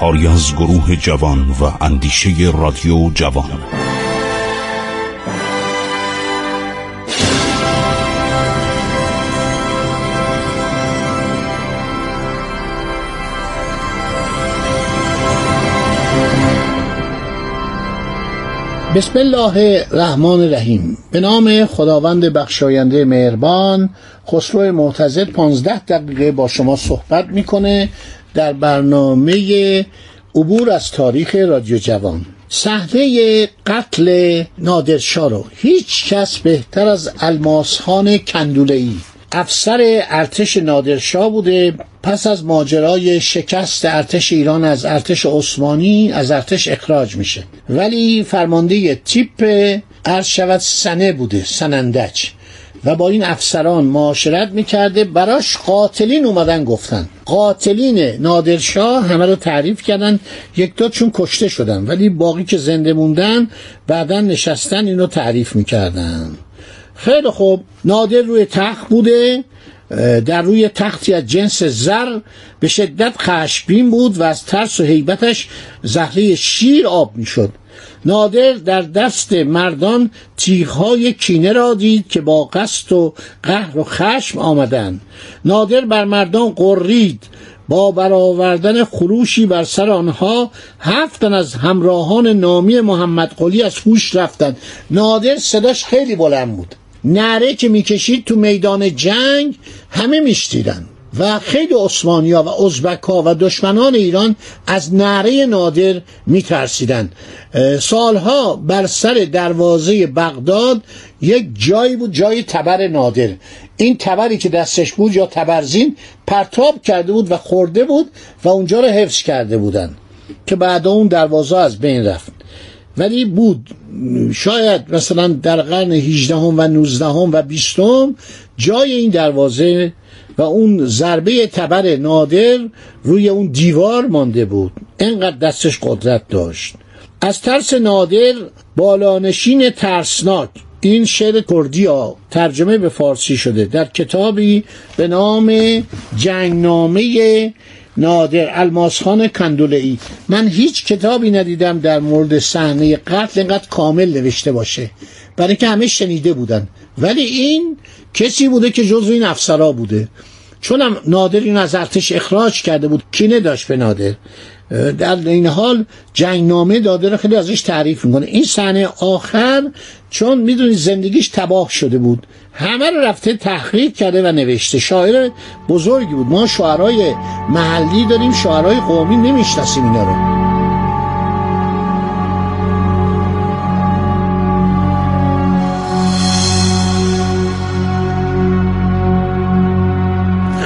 کاری از گروه جوان و اندیشه رادیو جوان. بسم الله الرحمن الرحیم. به نام خداوند بخشاینده مهربان خسرو معتزد 15 دقیقه با شما صحبت می‌کنه. در برنامه عبور از تاریخ رادیو جوان. صحنه قتل نادرشاه رو هیچ کس بهتر از الماسخان کندوله‌ای. افسر ارتش نادرشاه بوده پس از ماجرای شکست ارتش ایران از ارتش عثمانی از ارتش اخراج میشه. ولی فرمانده تیپ عرض شود سنه بوده سنندج. و با این افسران معاشرت می‌کرده براش قاتلین اومدن گفتن. قاتلین نادرشاه همه رو تعریف کردن یک دو چون کشته شدن. ولی باقی که زنده موندن بعدا نشستن اینو تعریف می‌کردن. خیلی خوب. نادر روی تخت بوده در روی تختی از جنس زر به شدت خشمگین بود و از ترس و حیبتش زهره شیر آب می‌شد. نادر در دست مردان تیغهای کینه را دید که با قصد و قهر و خشم آمدند. نادر بر مردان قرید با برآوردن خروشی بر سر آنها هفتن از همراهان نامی محمد قلی از هوش رفتند. نادر صداش خیلی بلند بود. نره که می‌کشید تو میدان جنگ همه میشتیدن و خیلی عثمانیا و ازبکا و دشمنان ایران از نره نادر میترسیدن سالها بر سر دروازه بغداد یک جایی بود جای تبر نادر. این تبری که دستش بود یا تبرزین پرتاب کرده بود و خورده بود و اونجا رو حفظ کرده بودن که بعد اون دروازه از بین رفت. ولی بود. شاید مثلا در قرن 18 و 19 و 20 جای این دروازه و اون ضربه تبر نادر روی اون دیوار مانده بود. انقدر دستش قدرت داشت. از ترس نادر بالانشین ترسناک. این شعر کردی ها ترجمه به فارسی شده. در کتابی به نام جنگنامه نادر الماسخان کندولئی من هیچ کتابی ندیدم در مورد صحنه قتل اینقدر کامل نوشته باشه. برای که همه شنیده بودن. ولی این کسی بوده که جزو این افسرا بوده. چون نادر این از ارتش اخراج کرده بود. کینه داشت به نادر؟ در این حال جنگنامه داده رو خیلی ازش تعریف می‌کنه. این صحنه آخر چون می‌دونید زندگیش تباه شده بود. همه رو رفته تحقیق کرده و نوشته. شاعر بزرگی بود. ما شاعرای محلی داریم شاعرای قومی نمی‌شناسیم اینا رو.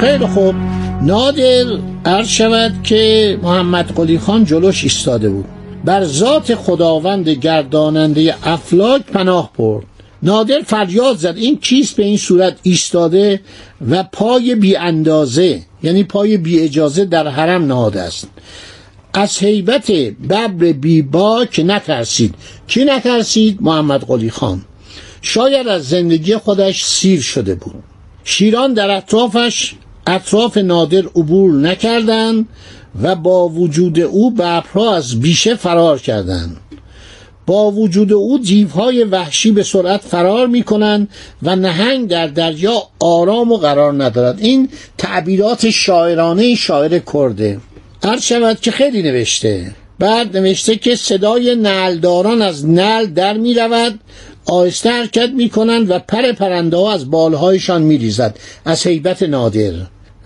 خیلی خوب. نادر عرض شود که محمد قلی خان جلوش ایستاده بود. بر ذات خداوند گرداننده افلاک پناه برد. نادر فریاد زد. این کیست به این صورت ایستاده و پای بی اندازه یعنی پای بی اجازه در حرم نهاده است. از حیبت ببر بیبا که نترسید. کی نترسید؟ محمد قلی خان. شاید از زندگی خودش سیر شده بود. شیران در اطرافش اطراف نادر عبور نکردند و با وجود او ببرها از بیشه فرار کردند. با وجود او جیوهای وحشی به سرعت فرار می کنند و نهنگ در دریا آرام و قرار ندارد. این تعبیرات شاعرانه شاعر کرده. هر شود که خیلی نوشته. بعد نوشته که صدای نلداران از نل در می رود آهسته حرکت می کنند و پر پرنده ها از بالهایشان می ریزد از حیبت نادر.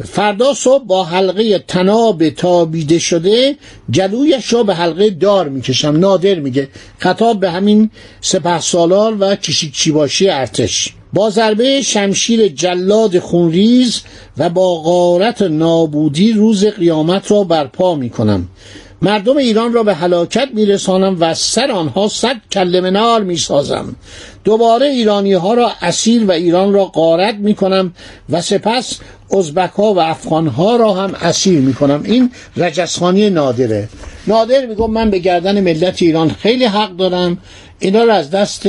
فردا صبح با حلقه تناب تابیده شده جلویش را به حلقه دار می‌کشم. نادر میگه خطاب به همین سپه سالار و کشیک باشی ارتش. با ضربه شمشیر جلاد خونریز و با غارت نابودی روز قیامت را برپا می‌کنم. مردم ایران را به هلاکت میرسانم و سر آنها صد کلمه نار می‌سازم. دوباره ایرانی ها را اسیر و ایران را غارت می‌کنم و سپس ازبک ها و افغان ها را هم اسیر می‌کنم. این رجسخانی نادره. نادر میگم من به گردن ملت ایران خیلی حق دارم. اینا رو از دست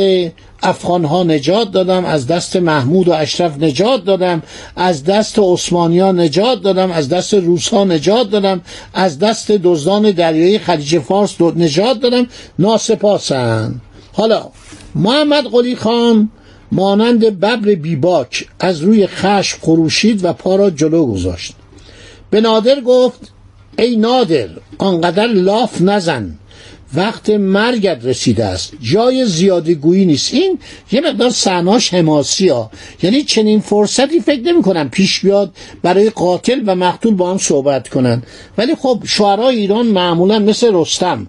افغان ها نجات دادم از دست محمود و اشرف نجات دادم از دست عثمانی ها نجات دادم از دست روس ها نجات دادم از دست دزدان دریایی خلیج فارس نجات دادم. ناسپاسن حالا محمد قلی خان مانند ببر بیباک از روی خشم خروشید و پا را جلو گذاشت. به نادر گفت ای نادر آنقدر لاف نزن. وقت مرگت رسیده است. جای زیاده گویی نیست. این یه مقدار سناش حماسی ها یعنی چنین فرصتی فکر نمی کنم پیش بیاد برای قاتل و مقتول با هم صحبت کنن. ولی خب شعرهای ایران معمولا مثل رستم.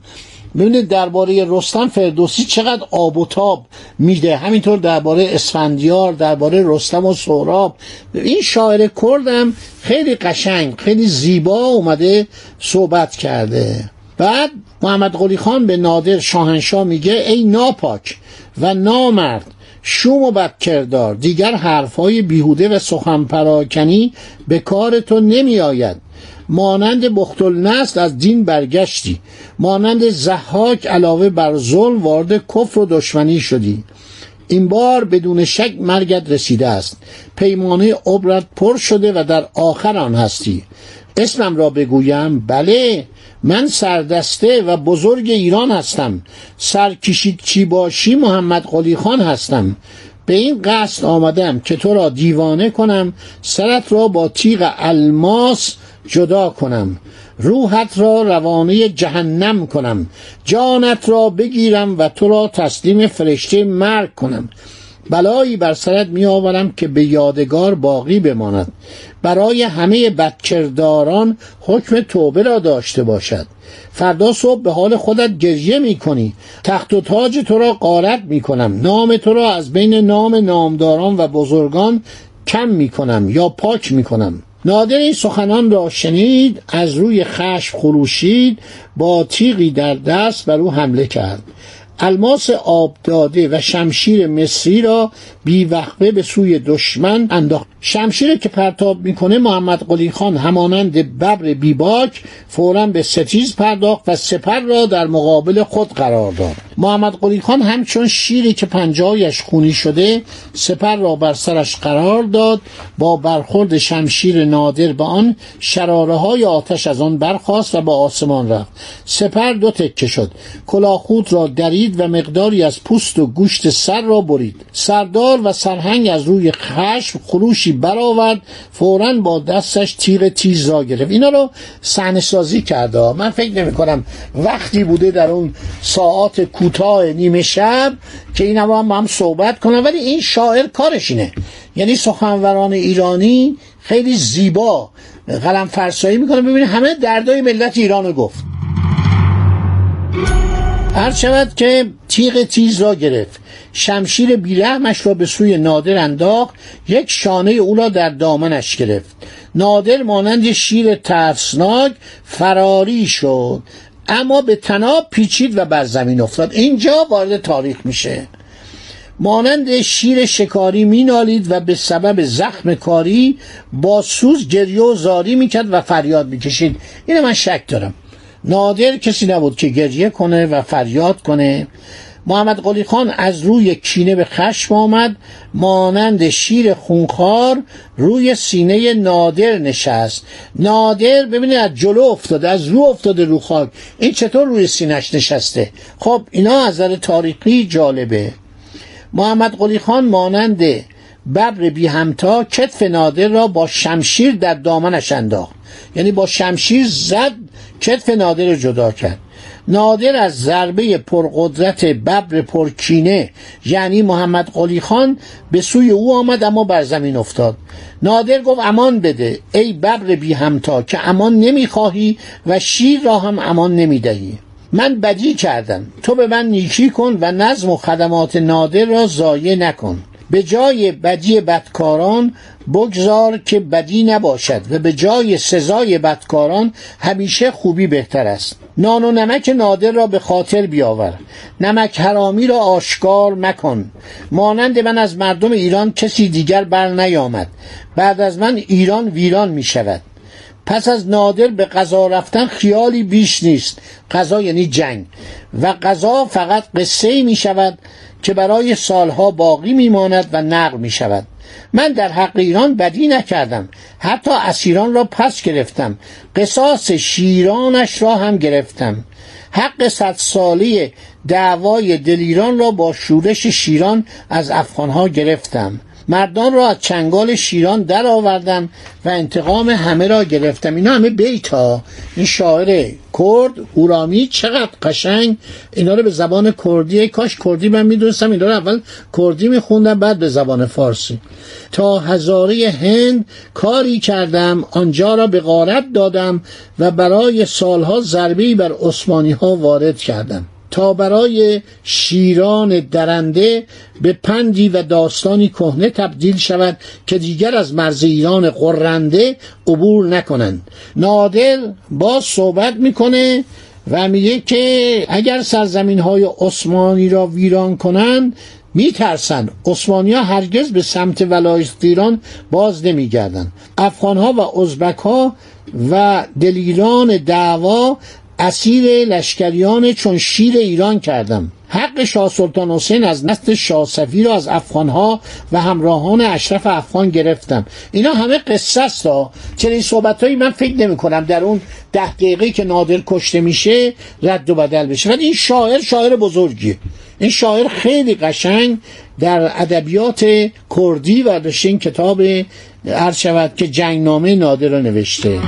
ببینید درباره رستم فردوسی چقدر آب و تاب میده. همینطور درباره اسفندیار درباره رستم و سهراب. این شاعر کردم خیلی قشنگ خیلی زیبا اومده صحبت کرده. بعد محمد قلی خان به نادر شاهنشاه میگه ای ناپاک و نامرد شوم و بدکردار دیگر حرفهای بیهوده و سخن پراکنی به کار تو نمی آید مانند بختل نسل از دین برگشتی. مانند زحاک علاوه بر ظلم وارد کفر و دشمنی شدی. این بار بدون شک مرگت رسیده است. پیمانه عبرت پر شده و در آخر آن هستی. اسمم را بگویم. بله من سردسته و بزرگ ایران هستم. سرکشید چی باشی محمد قلی خان هستم. به این قصد آمدم که تو را دیوانه کنم سرت را با تیغ الماس جدا کنم. روحت را روانه جهنم کنم. جانت را بگیرم و تو را تسلیم فرشته مرگ کنم. بلایی بر سرت می آورم که به یادگار باقی بماند. برای همه بدکرداران حکم توبه را داشته باشد. فردا صبح به حال خودت گریه می کنی تخت و تاج تو را قارت می کنم نام تو را از بین نام نامداران و بزرگان کم می کنم یا پاک می کنم نادر این سخنان را شنید از روی خشم خروشید با تیغی در دست بر او حمله کرد. الماس آب داده و شمشیر مصری را بیوقفه به سوی دشمن انداخت. شمشیر که پرتاب می‌کنه محمد قلی خان همانند ببر بیباک فورا به ستیز پرداخت و سپر را در مقابل خود قرار داد. محمد قلی خان همچون شیری که پنجایش خونی شده سپر را بر سرش قرار داد. با برخورد شمشیر نادر به آن شراره های آتش از آن برخاست و به آسمان رفت. سپر دو تکه شد. کلاخود را درید و مقداری از پوست و گوشت سر را برید. سردار و سرهنگ از روی خشم خروشی برآورد فورا با دستش تیغ تیز را گرفت. اینا رو صحنه سازی کرده من فکر نمی کنم وقتی بوده در اون ساعات کوتاه نیمه شب که اینا با هم, هم صحبت کنن ولی این شاعر کارش اینه. یعنی سخنوران ایرانی خیلی زیبا قلم فرسایی می‌کنه. ببینید همه دردای ملت ایران رو گفت. هر شود که تیغ تیز را گرفت شمشیر بیرحمش را به سوی نادر انداخت یک شانه او را در دامنش گرفت. نادر مانند شیر ترسناک فراری شد اما به تناب پیچید و بر زمین افتاد. اینجا وارد تاریخ میشه. مانند شیر شکاری مینالید و به سبب زخم کاری با سوز گریه و زاری می‌کرد و فریاد می‌کشید. اینو من شک دارم. نادر کسی نبود که گریه کنه و فریاد کنه. محمد قلی خان از روی کینه به خشم آمد مانند شیر خونخوار روی سینه نادر نشست. نادر ببینید از جلو افتاده از رو افتاده رو خاک. این چطور روی سینش نشسته؟ خب اینا از نظر تاریخی جالبه. محمد قلی خان مانند ببر بی همتا کتف نادر را با شمشیر در دامنش انداخت. یعنی با شمشیر زد کتف نادر رو جدا کرد. نادر از ضربه پرقدرت ببر پرکینه یعنی محمد قلی خان به سوی او آمد اما بر زمین افتاد. نادر گفت امان بده. ای ببر بی همتا که امان نمی‌خواهی و شیر را هم امان نمی‌دهی. من بدی کردم. تو به من نیکی کن و نظم و خدمات نادر را ضایع نکن. به جای بدی بدکاران بگذار که بدی نباشد و به جای سزای بدکاران همیشه خوبی بهتر است. نان و نمک نادر را به خاطر بیاور. نمک حرامی را آشکار مکن. مانند من از مردم ایران کسی دیگر بر نیامد. بعد از من ایران ویران می شود. پس از نادر به قضا رفتن خیالی بیش نیست. قضا یعنی جنگ. و قضا فقط قصه می شود که برای سالها باقی میماند و نقل می شود. من در حق ایران بدی نکردم. حتی اسیران را پس گرفتم. قصاص شیرانش را هم گرفتم. حق صد ساله دعوای دلیران را با شورش شیران از افغانها گرفتم. مردان را از چنگال شیران در آوردم و انتقام همه را گرفتم. اینا همه بیت ها. این شاعر کرد اورامی چقدر قشنگ. اینا رو به زبان کردی کاش کردی من می‌دونستم. اینا رو اول کردی میخوندم بعد به زبان فارسی. تا هزاره هند کاری کردم آنجا را به غارت دادم و برای سالها ضربی بر عثمانی ها وارد کردم. تا برای شیران درنده به پندی و داستانی کهنه تبدیل شود که دیگر از مرز ایران قرنده عبور نکنند. نادر باز صحبت می‌کنه و میگه که اگر سرزمین های عثمانی را ویران کنند میترسند. عثمانی ها هرگز به سمت ولایت ایران باز نمیگردند. افغان ها و ازبک ها و دلیران دعوا اسیر لشکریان چون شیر ایران کردم. حق شاه سلطان حسین از نسل شاه صفی را از افغانها و همراهان اشرف افغان گرفتم. اینا همه قصه است چرا این صحبت هایی من فکر نمی کنم در اون ده دقیقه که نادر کشته میشه رد و بدل بشه. ولی این شاعر شاعر بزرگیه. این شاعر خیلی قشنگ در ادبیات کردی و این کتاب عرض شود که جنگنامه نادر رو نوشته.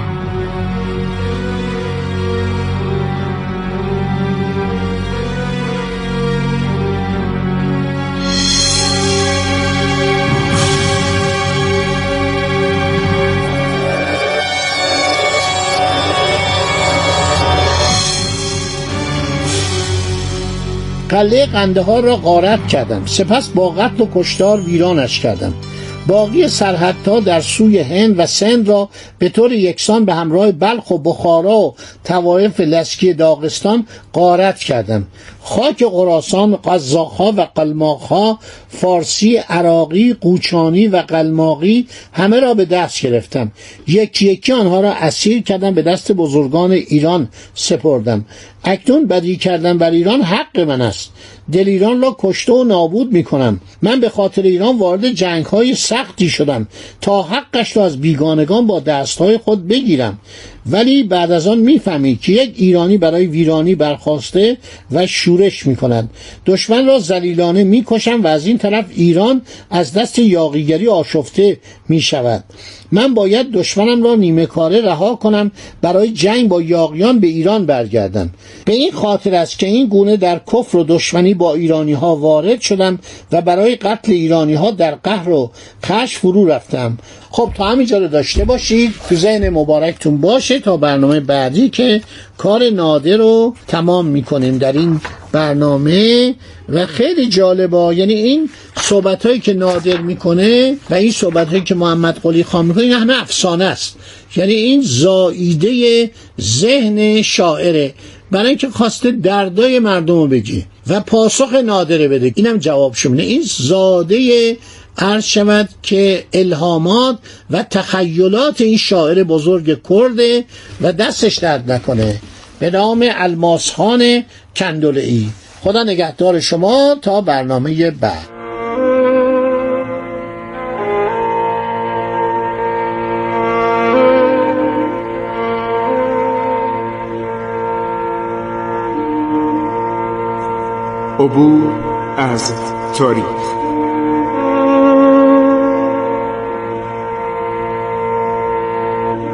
قنده ها را غارت کردم. سپس با قتل و کشتار ویرانش کردم. باقی سرحدها در سوی هند و سند را به طور یکسان به همراه بلخ و بخارا و توایف لسکی داغستان قارت کردم. خاک قراسان قزاقها و قلماقها فارسی عراقی قوچانی و قلماقی همه را به دست گرفتم. یکی یکی آنها را اسیر کردم به دست بزرگان ایران سپردم. اکنون بدی کردن بر ایران حق من است. دل ایران را کشته و نابود می کنم. من به خاطر ایران وارد جنگ های سختی شدم تا حقش را از بیگانگان با دست های خود بگیرم. ولی بعد از آن می‌فهمی که یک ایرانی برای ویرانی برخواسته و شورش می کند دشمن را زلیلانه می و از این طرف ایران از دست یاقیگری آشفته می شود من باید دشمنم را نیمه کاره رها کنم برای جنگ با یاقیان به ایران برگردم. به این خاطر است که این گونه در کفر و دشمنی با ایرانی ها وارد شدم و برای قتل ایرانی ها در قهر و خش فرو رفتم. خب تا همینجا رو داشته باشید. تو ذهن مبارکتون باشه تا برنامه بعدی که کار نادر رو تمام می‌کنیم در این برنامه. و خیلی جالبه یعنی این صحبت هایی که نادر می‌کنه و این صحبت هایی که محمد قلی خان می‌کنه این همه افسانه است. یعنی این زاییده ذهن شاعره. برای اینکه خواسته دردای مردم رو بگی و پاسخ نادره بده. اینم جواب شمونه این زاده عرض شود که الهامات و تخیلات این شاعر بزرگ کرده و دستش درد نکنه. به نام الماسخان کندولئی خدا نگهدار شما تا برنامه بعد. عبور از تاریخ.